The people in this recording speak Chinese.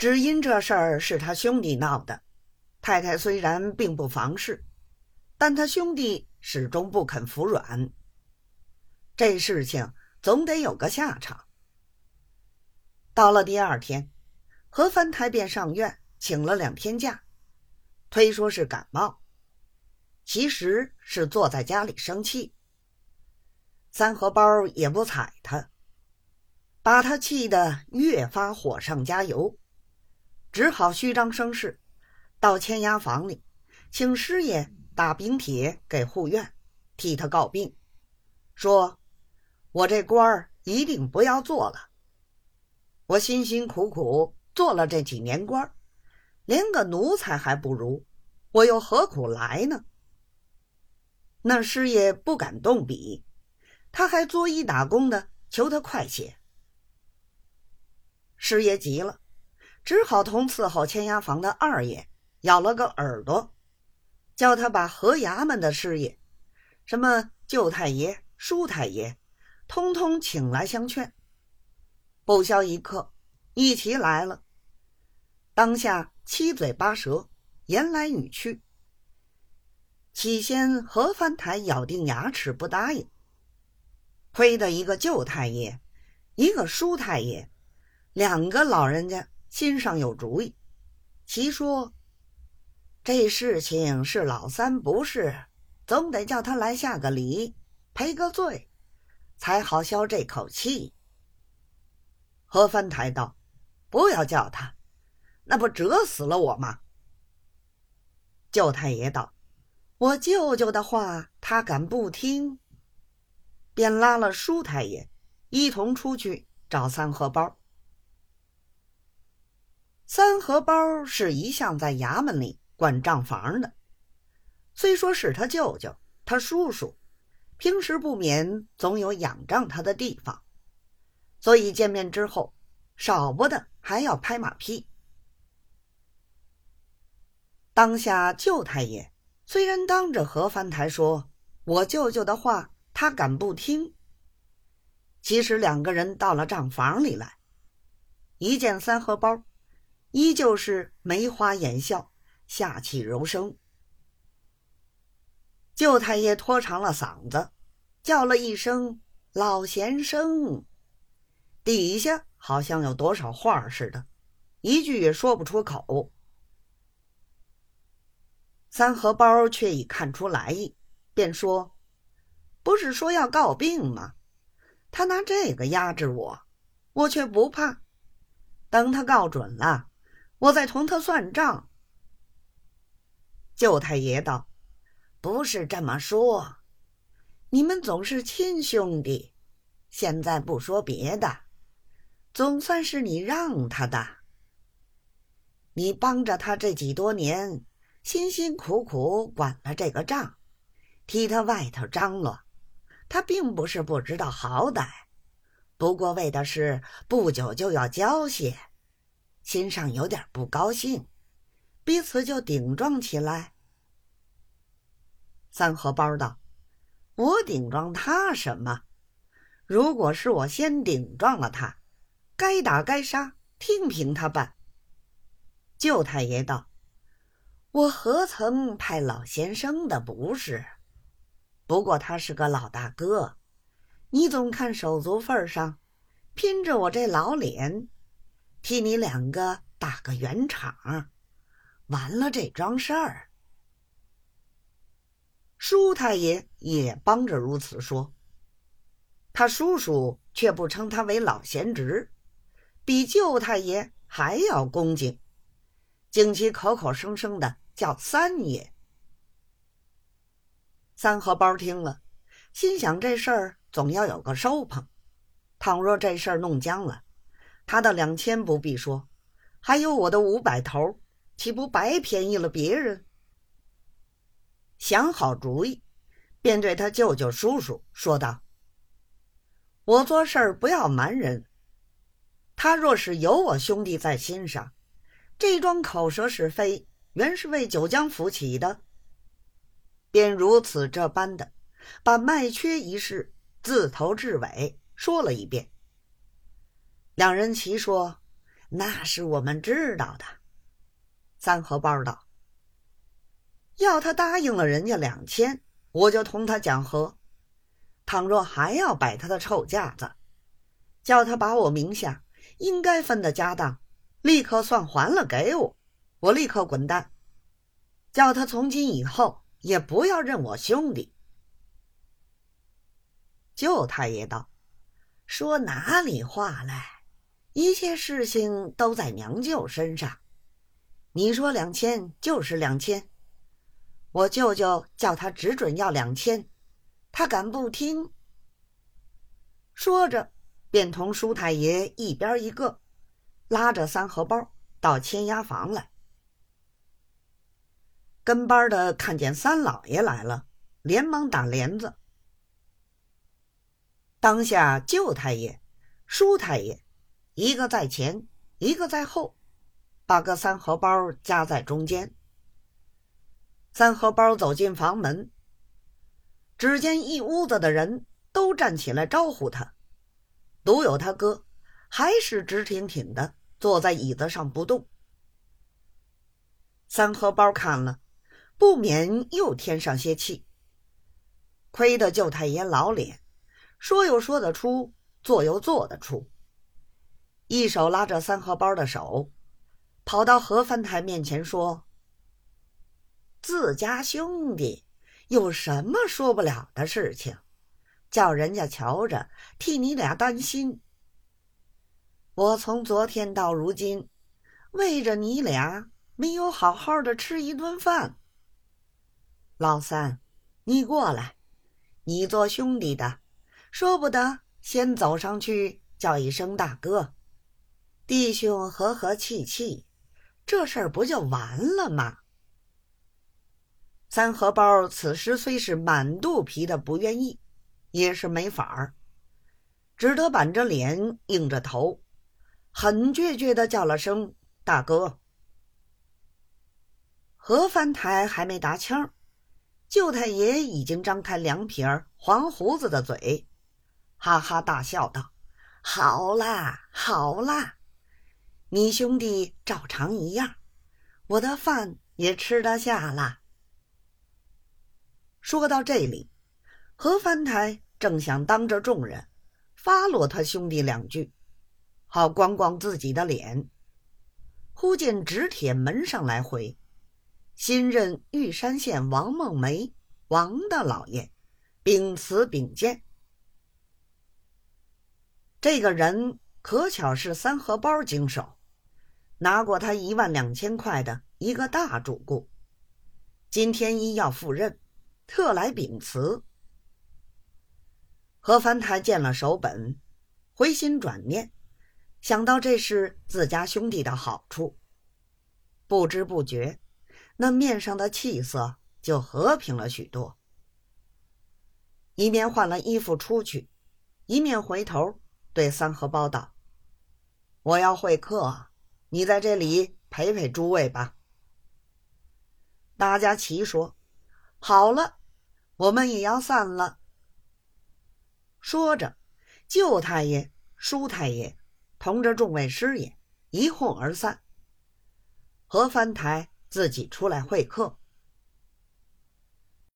只因这事儿是他兄弟闹的。太太虽然并不房事，但他兄弟始终不肯服软。这事情总得有个下场。到了第二天，何藩台便上院请了两天假，推说是感冒，其实是坐在家里生气。三荷包也不睬他，把他气得越发火上加油，只好虚张声势。到签押房里，请师爷打饼帖给护院，替他告病，说：“我这官儿一定不要做了。我辛辛苦苦做了这几年官，连个奴才还不如，我又何苦来呢？”那师爷不敢动笔，他还作揖打工的求他快些。师爷急了，只好同伺候千押房的二爷。咬了个耳朵，叫他把河衙门的师爷，什么舅太爷、叔太爷，通通请来相劝。不消一刻，一齐来了。当下七嘴八舌，言来语去。起先何藩台咬定牙齿不答应，亏得一个舅太爷，一个叔太爷，两个老人家心上有主意，齐说。这事情是老三不是，总得叫他来下个礼，赔个罪，才好消这口气。何藩台道：“不要叫他，那不折死了我吗？”舅太爷道：“我舅舅的话，他敢不听？”便拉了舒太爷一同出去找三荷包。三荷包是一向在衙门里。管账房的，虽说是他舅舅、他叔叔，平时不免总有仰仗他的地方，所以见面之后，少不得还要拍马屁。当下舅太爷虽然当着何藩台说：“我舅舅的话，他敢不听？”其实两个人到了账房里来，一见三荷包，依旧是眉花眼笑。下气柔声，舅太爷拖长了嗓子，叫了一声“老先生”，底下好像有多少话似的，一句也说不出口。三荷包却已看出来意，便说：“不是说要告病吗？他拿这个压制我，我却不怕。等他告准了，我在同他算账。”舅太爷道：“不是这么说，你们总是亲兄弟。现在不说别的，总算是你让他的。你帮着他这几多年，辛辛苦苦管了这个账，替他外头张罗，他并不是不知道好歹，不过为的是不久就要交些，心上有点不高兴。”彼此就顶撞起来。三荷包道：“我顶撞他什么？如果是我先顶撞了他，该打该杀，听凭他办。”舅太爷道：“我何曾派老先生的不是？不过他是个老大哥，你总看手足份上，拼着我这老脸，替你两个打个圆场。”完了这桩事儿，舒太爷也帮着如此说。他叔叔却不称他为老贤侄，比舅太爷还要恭敬，竟其口口声声的叫三爷。三荷包听了，心想这事儿总要有个收捧，倘若这事儿弄僵了，他的两千不必说，还有我的五百头。岂不白便宜了别人？想好主意，便对他舅舅叔叔说道：“我做事儿不要瞒人。他若是有我兄弟在心上，这桩口舌是非，原是为九江府起的。便如此这般的，把卖缺一事自头至尾说了一遍。两人齐说：‘那是我们知道的。三荷包道：“要他答应了人家两千，我就同他讲和；倘若还要摆他的臭架子，叫他把我名下应该分的家当立刻算还了给我，我立刻滚蛋。叫他从今以后也不要认我兄弟。”舅太爷道：“说哪里话来？一切事情都在娘舅身上。你说两千就是两千，我舅舅叫他只准要两千，他敢不听？”说着，便同舒太爷一边一个，拉着三荷包到签押房来。跟班的看见三老爷来了，连忙打帘子。当下，舅太爷、舒太爷，一个在前，一个在后，把个三荷包夹在中间。三荷包走进房门，只见一屋子的人都站起来招呼他，独有他哥还是直挺挺的坐在椅子上不动。三荷包看了，不免又添上些气，亏得舅太爷老脸。说又说得出，做又做得出。一手拉着三荷包的手，跑到何藩台面前说：“自家兄弟有什么说不了的事情？叫人家瞧着，替你俩担心。我从昨天到如今，为着你俩，没有好好的吃一顿饭。老三，你过来，你做兄弟的。”说不得，先走上去叫一声大哥，弟兄和和气气，这事儿不就完了吗？三荷包此时虽是满肚皮的不愿意，也是没法儿，只得板着脸，硬着头，很倔倔的叫了声大哥。何翻台还没答腔，舅太爷已经张开两撇黄胡子的嘴。哈哈大笑道：“好啦，好啦，你兄弟照常一样，我的饭也吃得下了。”说到这里，何翻台正想当着众人发落他兄弟两句，好光光自己的脸，忽见纸帖门上来回，新任玉山县王梦梅王大老爷禀辞禀见。这个人可巧是三荷包经手，拿过他一万两千块的一个大主顾。今天一要赴任，特来禀辞。何凡台见了手本，回心转念，想到这是自家兄弟的好处，不知不觉，那面上的气色就和平了许多。一面换了衣服出去，一面回头。对三荷包道：“我要会客，你在这里陪陪诸位吧。”大家齐说：“好了，我们也要散了。”说着，舅太爷、叔太爷同着众位师爷一哄而散。何藩台自己出来会客。